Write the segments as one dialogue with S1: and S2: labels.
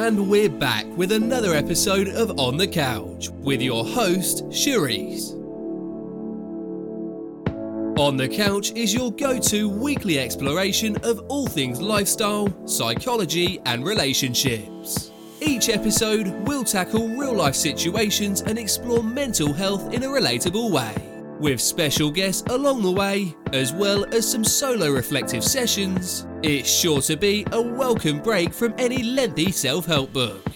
S1: and we're back with another episode of On the Couch with your host, Cherisse. On the Couch is your go to weekly exploration of all things lifestyle, psychology, and relationships. Each episode will tackle real life situations and explore mental health in a relatable way, with special guests along the way, as well as some solo reflective sessions. It's sure to be a welcome break from any lengthy self help book.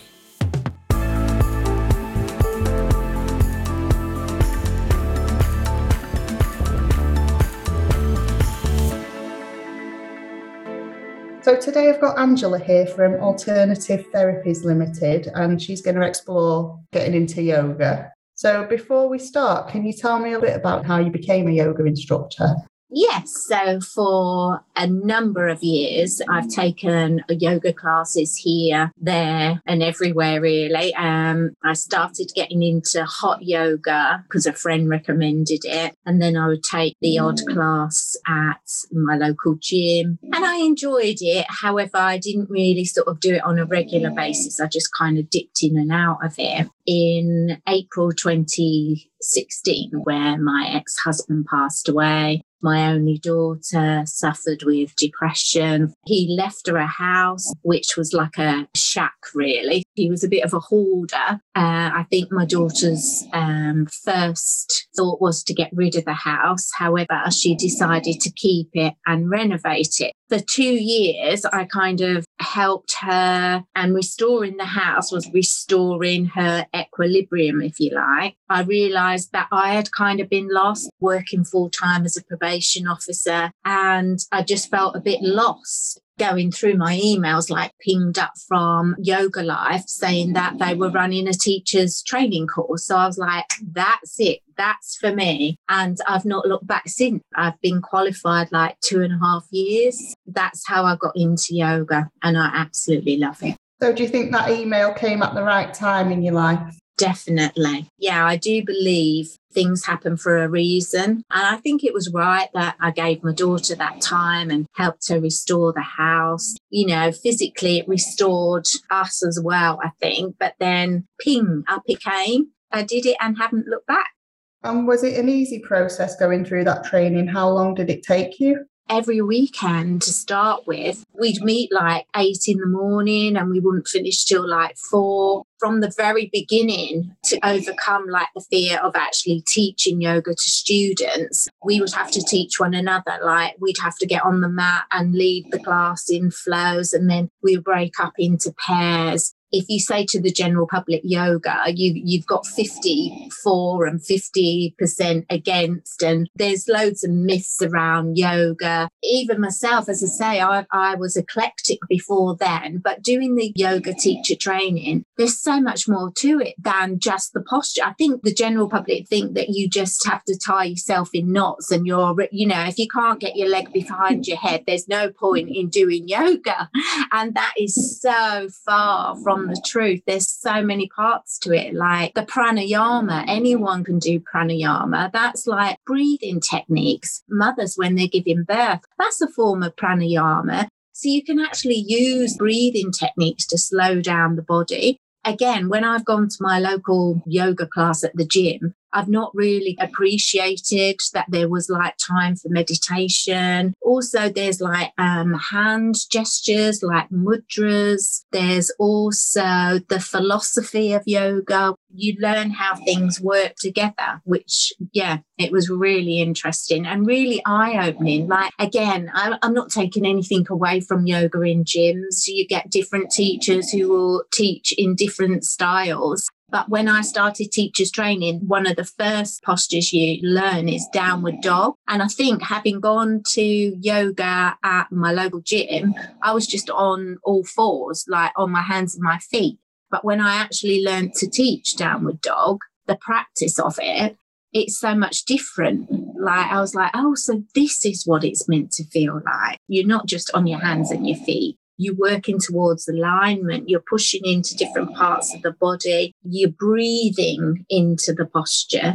S2: So today I've got Angela here from Alternative Therapies Limited, and she's going to explore getting into yoga. So before we start, can you tell me a bit about how you became a yoga instructor?
S3: Yes, so for a number of years, I've taken yoga classes here, there, and everywhere really. Um, I started getting into hot yoga because a friend recommended it, and then I would take the odd class at my local gym, and I enjoyed it. However, I didn't really sort of do it on a regular basis. I just kind of dipped in and out of it. In April 2016, where my ex husband passed away, my only daughter suffered with depression. He left her a house, which was like a shack, really. He was a bit of a hoarder. Uh, I think my daughter's um, first thought was to get rid of the house. However, she decided to keep it and renovate it. For two years, I kind of helped her, and restoring the house was restoring her equilibrium, if you like. I realized that I had kind of been lost working full time as a probation officer, and I just felt a bit lost going through my emails, like pinged up from Yoga Life saying that they were running a teacher's training course. So I was like, that's it. That's for me. And I've not looked back since. I've been qualified like two and a half years. That's how I got into yoga and I absolutely love it.
S2: So do you think that email came at the right time in your life?
S3: Definitely. Yeah, I do believe things happen for a reason. And I think it was right that I gave my daughter that time and helped her restore the house. You know, physically it restored us as well, I think. But then ping, up it came. I did it and haven't looked back.
S2: And was it an easy process going through that training? How long did it take you?
S3: Every weekend to start with. We'd meet like eight in the morning and we wouldn't finish till like four. From the very beginning, to overcome like the fear of actually teaching yoga to students, we would have to teach one another. Like we'd have to get on the mat and lead the class in flows, and then we would break up into pairs if you say to the general public yoga, you, you've got 50 for and 50% against, and there's loads of myths around yoga. Even myself, as I say, I, I was eclectic before then, but doing the yoga teacher training, there's so much more to it than just the posture. I think the general public think that you just have to tie yourself in knots and you're, you know, if you can't get your leg behind your head, there's no point in doing yoga. And that is so far from the truth. There's so many parts to it, like the pranayama. Anyone can do pranayama. That's like breathing techniques. Mothers, when they're giving birth, that's a form of pranayama. So you can actually use breathing techniques to slow down the body. Again, when I've gone to my local yoga class at the gym, I've not really appreciated that there was like time for meditation. Also, there's like um, hand gestures like mudras. There's also the philosophy of yoga. You learn how things work together, which, yeah, it was really interesting and really eye opening. Like, again, I'm not taking anything away from yoga in gyms. You get different teachers who will teach in different styles. But when I started teachers training, one of the first postures you learn is downward dog. And I think having gone to yoga at my local gym, I was just on all fours, like on my hands and my feet. But when I actually learned to teach downward dog, the practice of it, it's so much different. Like I was like, oh, so this is what it's meant to feel like. You're not just on your hands and your feet you're working towards alignment, you're pushing into different parts of the body, you're breathing into the posture.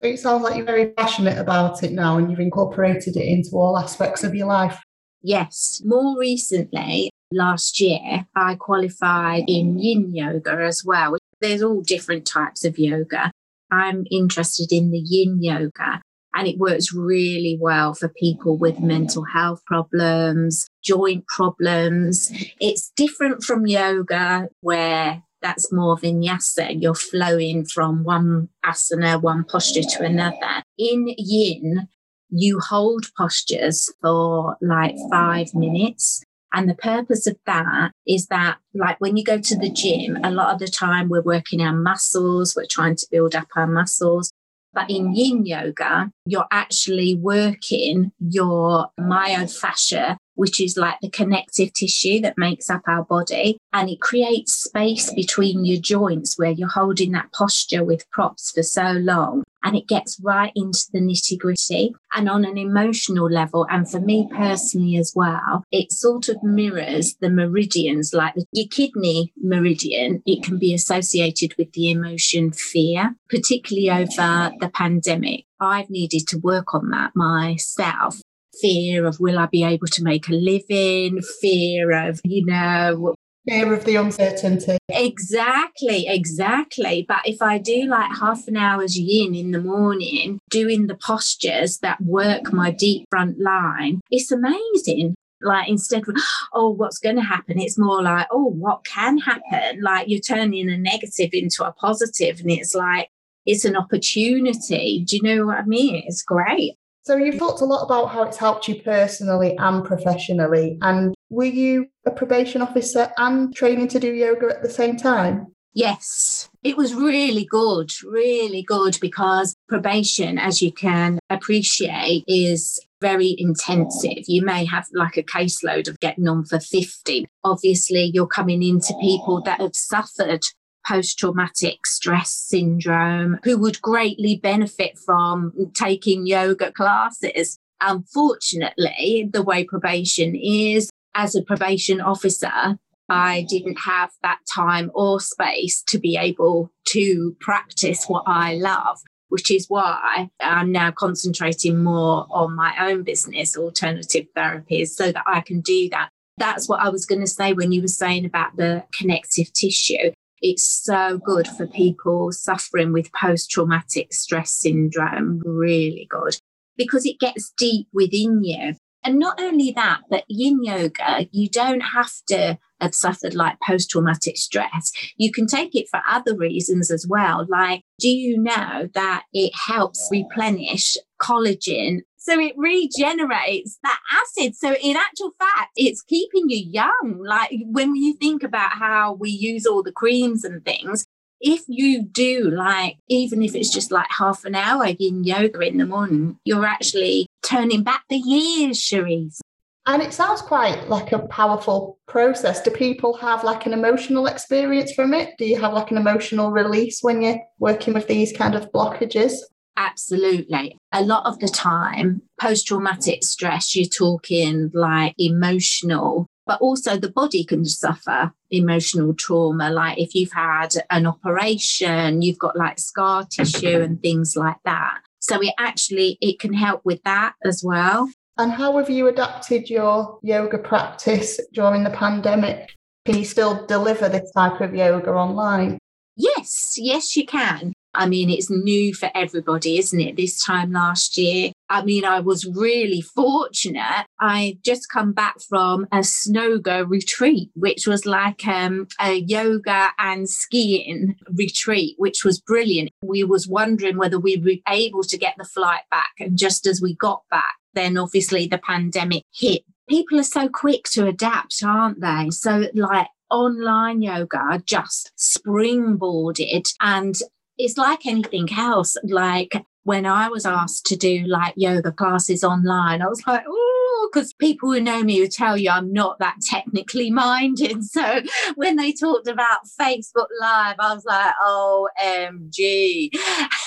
S2: It sounds like you're very passionate about it now and you've incorporated it into all aspects of your life.
S3: Yes, more recently, last year, I qualified in yin yoga as well. There's all different types of yoga. I'm interested in the yin yoga and it works really well for people with mental health problems, joint problems. It's different from yoga where that's more vinyasa. You're flowing from one asana, one posture to another. In yin, you hold postures for like five minutes. And the purpose of that is that, like when you go to the gym, a lot of the time we're working our muscles, we're trying to build up our muscles. But in yin yoga, you're actually working your myofascia, which is like the connective tissue that makes up our body. And it creates space between your joints where you're holding that posture with props for so long and it gets right into the nitty gritty. And on an emotional level, and for me personally as well, it sort of mirrors the meridians, like the, your kidney meridian. It can be associated with the emotion fear, particularly over the pandemic. I've needed to work on that myself fear of will I be able to make a living, fear of, you know,
S2: fear of the uncertainty.
S3: Exactly, exactly. But if I do like half an hour's yin in the morning, doing the postures that work my deep front line, it's amazing. Like instead of, oh, what's going to happen? It's more like, oh, what can happen? Like you're turning a negative into a positive, and it's like, it's an opportunity. Do you know what I mean? It's great.
S2: So you've talked a lot about how it's helped you personally and professionally. And were you a probation officer and training to do yoga at the same time?
S3: Yes, it was really good, really good because probation, as you can appreciate, is very intensive. You may have like a caseload of getting on for 50. Obviously, you're coming into people that have suffered post traumatic stress syndrome who would greatly benefit from taking yoga classes. Unfortunately, the way probation is, as a probation officer, I didn't have that time or space to be able to practice what I love, which is why I'm now concentrating more on my own business, alternative therapies, so that I can do that. That's what I was going to say when you were saying about the connective tissue. It's so good for people suffering with post traumatic stress syndrome. Really good because it gets deep within you. And not only that, but yin yoga, you don't have to have suffered like post traumatic stress. You can take it for other reasons as well. Like, do you know that it helps replenish collagen so it regenerates that acid. So in actual fact, it's keeping you young. Like when you think about how we use all the creams and things, if you do like, even if it's just like half an hour in yoga in the morning, you're actually turning back the years, Cherisse.
S2: And it sounds quite like a powerful process. Do people have like an emotional experience from it? Do you have like an emotional release when you're working with these kind of blockages?
S3: Absolutely. A lot of the time, post traumatic stress, you're talking like emotional, but also the body can suffer emotional trauma. Like if you've had an operation, you've got like scar tissue and things like that. So it actually it can help with that as well.
S2: And how have you adapted your yoga practice during the pandemic? Can you still deliver this type of yoga online?
S3: Yes, yes, you can. I mean, it's new for everybody, isn't it? This time last year. I mean, I was really fortunate. I just come back from a Snowga retreat, which was like um, a yoga and skiing retreat, which was brilliant. We was wondering whether we would be able to get the flight back. And just as we got back, then obviously the pandemic hit. People are so quick to adapt, aren't they? So like online yoga just springboarded and it's like anything else. Like when I was asked to do like yoga classes online, I was like, oh, because people who know me would tell you I'm not that technically minded. So when they talked about Facebook Live, I was like, OMG.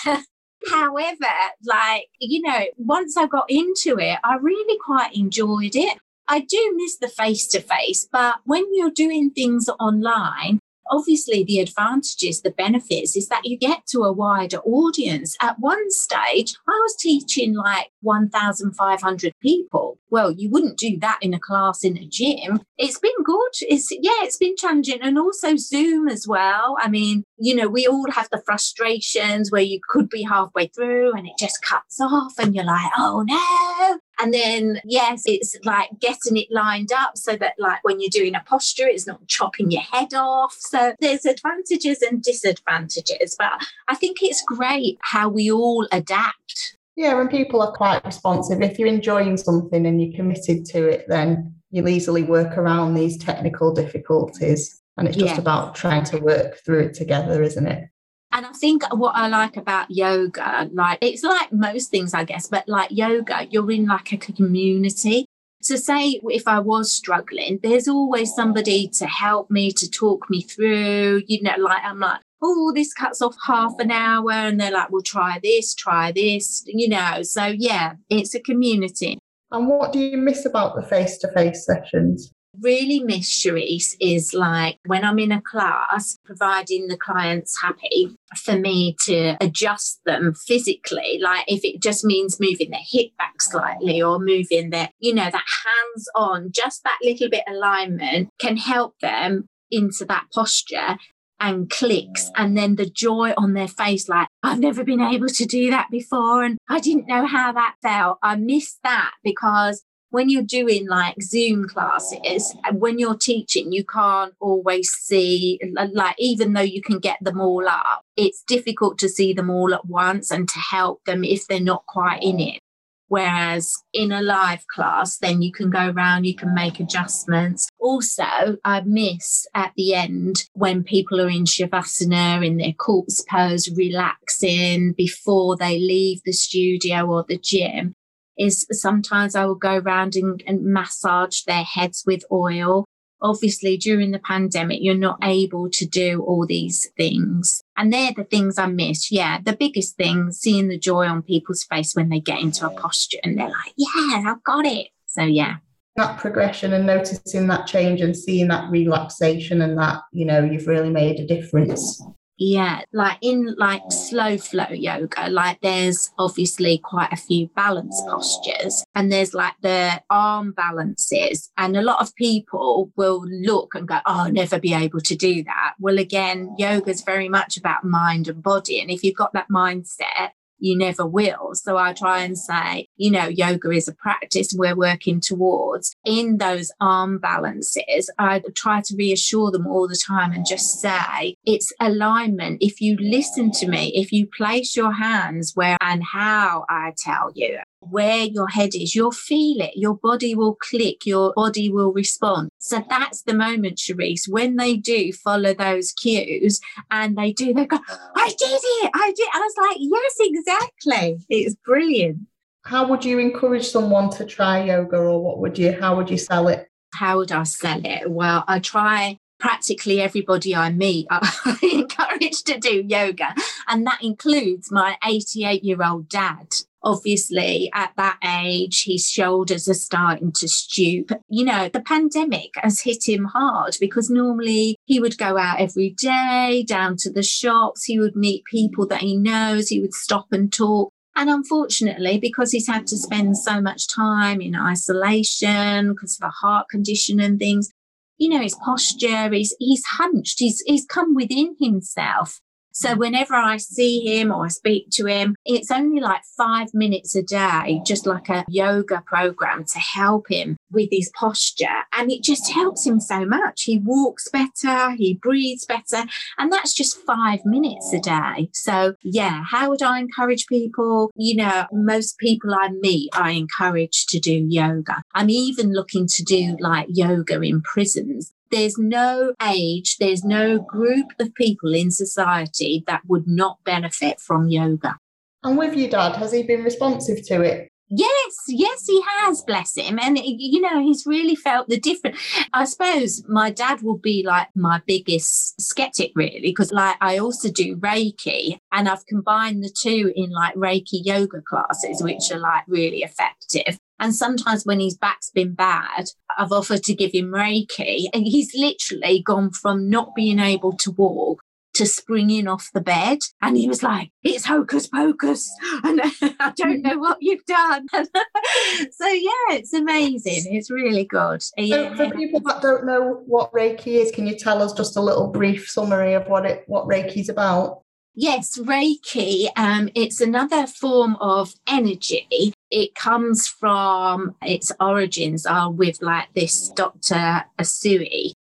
S3: However, like, you know, once I got into it, I really quite enjoyed it. I do miss the face to face, but when you're doing things online, obviously the advantages, the benefits is that you get to a wider audience. At one stage, I was teaching like 1,500 people. Well, you wouldn't do that in a class in a gym. It's been good. It's, yeah, it's been challenging. And also Zoom as well. I mean, you know, we all have the frustrations where you could be halfway through and it just cuts off and you're like, oh no. And then, yes, it's like getting it lined up so that, like, when you're doing a posture, it's not chopping your head off. So there's advantages and disadvantages. But I think it's great how we all adapt.
S2: Yeah, and people are quite responsive, if you're enjoying something and you're committed to it, then you'll easily work around these technical difficulties. And it's just yeah. about trying to work through it together, isn't it?
S3: And I think what I like about yoga, like it's like most things, I guess, but like yoga, you're in like a community. So, say if I was struggling, there's always somebody to help me, to talk me through. You know, like I'm like, oh, this cuts off half an hour. And they're like, well, try this, try this, you know. So, yeah, it's a community.
S2: And what do you miss about the face to face sessions?
S3: Really miss Cherisse is like when I'm in a class, providing the client's happy for me to adjust them physically. Like if it just means moving their hip back slightly or moving their, you know, that hands on, just that little bit alignment can help them into that posture and clicks and then the joy on their face like i've never been able to do that before and i didn't know how that felt i miss that because when you're doing like Zoom classes, when you're teaching, you can't always see, like, even though you can get them all up, it's difficult to see them all at once and to help them if they're not quite in it. Whereas in a live class, then you can go around, you can make adjustments. Also, I miss at the end when people are in Shavasana in their corpse pose, relaxing before they leave the studio or the gym is sometimes I will go around and, and massage their heads with oil. Obviously, during the pandemic, you're not able to do all these things. And they're the things I miss. Yeah. The biggest thing, seeing the joy on people's face when they get into a posture and they're like, yeah, I've got it. So, yeah.
S2: That progression and noticing that change and seeing that relaxation and that, you know, you've really made a difference
S3: yeah, like in like slow flow yoga, like there's obviously quite a few balance postures and there's like the arm balances. And a lot of people will look and go, Oh, I'll never be able to do that. Well, again, yoga is very much about mind and body. And if you've got that mindset, you never will. So I try and say, you know, yoga is a practice we're working towards. In those arm balances, I try to reassure them all the time and just say, it's alignment. If you listen to me, if you place your hands where and how I tell you, where your head is, you'll feel it. Your body will click, your body will respond. So that's the moment, Cherisse, when they do follow those cues and they do, they go, I did it. I did. I was like, yes, exactly. It's brilliant.
S2: How would you encourage someone to try yoga or what would you, how would you sell it?
S3: How would I sell it? Well, I try practically everybody I meet, I encourage to do yoga. And that includes my 88 year old dad obviously at that age his shoulders are starting to stoop. You know the pandemic has hit him hard because normally he would go out every day down to the shops. He would meet people that he knows. He would stop and talk. And unfortunately, because he's had to spend so much time in isolation because of a heart condition and things, you know, his posture, he's, he's hunched, he's, he's come within himself. So mm. whenever I see him or I speak to him, it's only like five minutes a day, just like a yoga program to help him with his posture. And it just helps him so much. He walks better, he breathes better. And that's just five minutes a day. So, yeah, how would I encourage people? You know, most people I meet, I encourage to do yoga. I'm even looking to do like yoga in prisons there's no age, there's no group of people in society that would not benefit from yoga.
S2: And with your dad, has he been responsive to it?
S3: Yes, yes, he has, bless him. And, you know, he's really felt the difference. I suppose my dad will be like my biggest skeptic, really, because like I also do Reiki and I've combined the two in like Reiki yoga classes, which are like really effective. And sometimes when his back's been bad, I've offered to give him Reiki, and he's literally gone from not being able to walk to springing off the bed. And he was like, It's hocus pocus. And I don't know what you've done. so, yeah, it's amazing. It's really good.
S2: So for people that don't know what Reiki is, can you tell us just a little brief summary of what it what Reiki's about?
S3: Yes, Reiki, um, it's another form of energy. It comes from its origins are with like this Dr. Usui,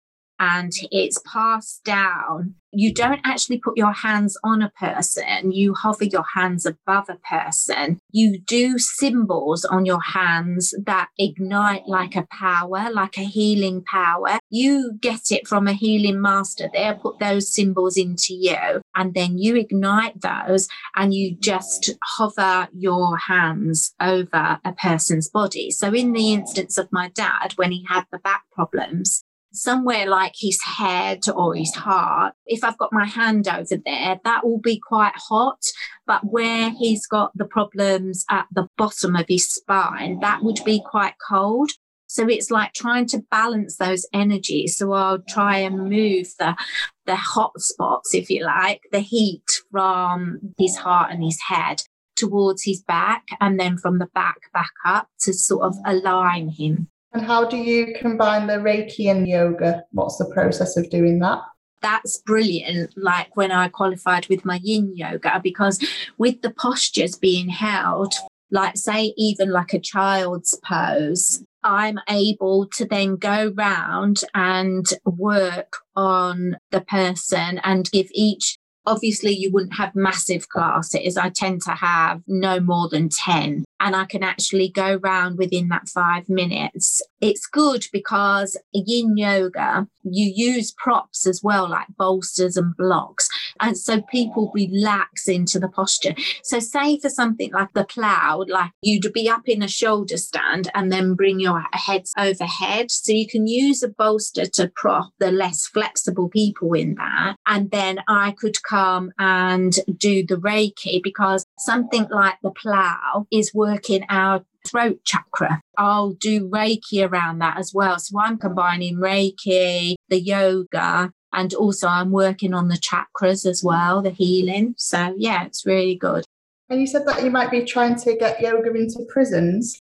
S3: and it's passed down you don't actually put your hands on a person, you hover your hands above a person. You do symbols on your hands that ignite like a power, like a healing power. You get it from a healing master. They'll put those symbols into you, and then you ignite those and you just hover your hands over a person's body. So, in the instance of my dad, when he had the back problems, somewhere like his head or his heart, if I've got my hand over there, that will be quite hot. But where he's got the problems at the bottom of his spine, that would be quite cold. So it's like trying to balance those energies. So I'll try and move the the hot spots, if you like, the heat from his heart and his head towards his back and then from the back back up to sort of align him.
S2: And how do you combine the Reiki and yoga? What's the process of doing that?
S3: That's brilliant. Like when I qualified with my yin yoga, because with the postures being held, like say, even like a child's pose, I'm able to then go round and work on the person and give each Obviously, you wouldn't have massive classes. I tend to have no more than 10, and I can actually go round within that five minutes. It's good because yin yoga, you use props as well, like bolsters and blocks. And so people relax into the posture. So, say for something like the plow, like you'd be up in a shoulder stand and then bring your heads overhead. So, you can use a bolster to prop the less flexible people in that. And then I could come and do the Reiki because something like the plow is working our throat chakra. I'll do Reiki around that as well. So I'm combining Reiki, the yoga, and also, I'm working on the chakras as well, the healing. So, yeah, it's really good.
S2: And you said that you might be trying to get yoga into prisons.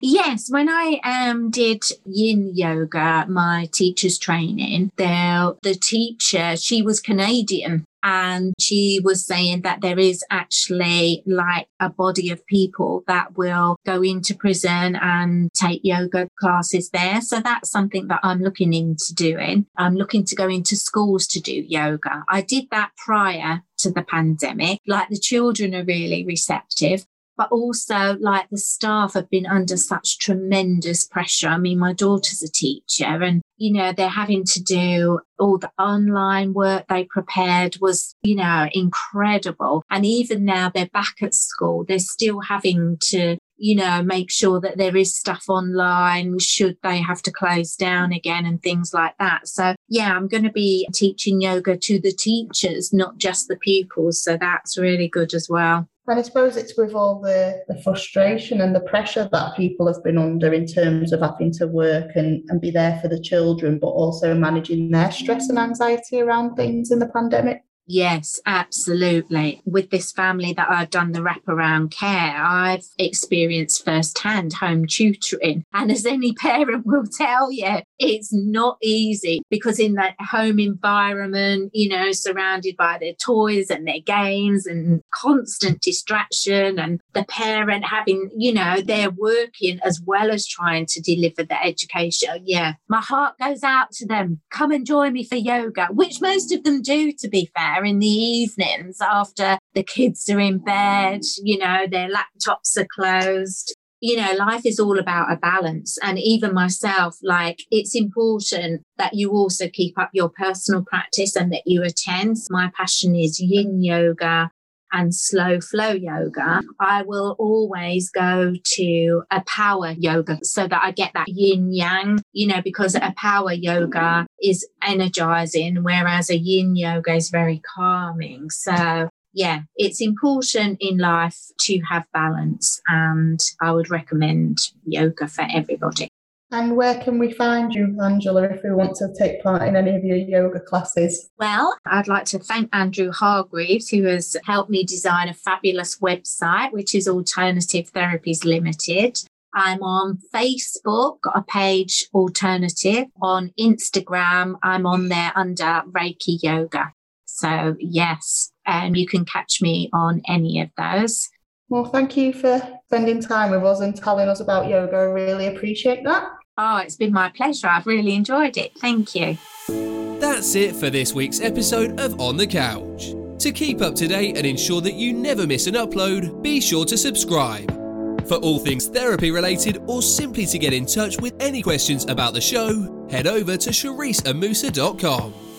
S3: Yes, when I um, did yin yoga, my teacher's training, there the teacher, she was Canadian and she was saying that there is actually like a body of people that will go into prison and take yoga classes there. So that's something that I'm looking into doing. I'm looking to go into schools to do yoga. I did that prior to the pandemic. Like the children are really receptive but also like the staff have been under such tremendous pressure. I mean, my daughter's a teacher and, you know, they're having to do all the online work they prepared was, you know, incredible. And even now they're back at school, they're still having to you know, make sure that there is stuff online should they have to close down again and things like that. So, yeah, I'm going to be teaching yoga to the teachers, not just the pupils. So, that's really good as well.
S2: And I suppose it's with all the, the frustration and the pressure that people have been under in terms of having to work and, and be there for the children, but also managing their stress and anxiety around things in the pandemic.
S3: Yes, absolutely. With this family that I've done the wraparound care, I've experienced firsthand home tutoring. And as any parent will tell you, it's not easy because in that home environment, you know, surrounded by their toys and their games and constant distraction, and the parent having, you know, they're working as well as trying to deliver the education. Yeah, my heart goes out to them. Come and join me for yoga, which most of them do, to be fair in the evenings after the kids are in bed, you know, their laptops are closed. You know, life is all about a balance. And even myself, like, it's important that you also keep up your personal practice and that you attend. My passion is yin yoga, and slow flow yoga, I will always go to a power yoga so that I get that yin yang, you know, because a power yoga is energizing, whereas a yin yoga is very calming. So yeah, it's important in life to have balance, and I would recommend yoga for everybody.
S2: And where can we find you, Angela, if we want to take part in any of your yoga classes?
S3: Well, I'd like to thank Andrew Hargreaves, who has helped me design a fabulous website, which is Alternative Therapies Limited. I'm on Facebook, got a page Alternative. On Instagram, I'm on there under Reiki Yoga. So, yes, um, you can catch me on any of those.
S2: Well, thank you for spending time with us and telling us about yoga. I really appreciate that.
S3: Oh, it's been my pleasure. I've really enjoyed it. Thank you.
S1: That's it for this week's episode of On the Couch. To keep up to date and ensure that you never miss an upload, be sure to subscribe. For all things therapy related or simply to get in touch with any questions about the show, head over to shariceamusa.com.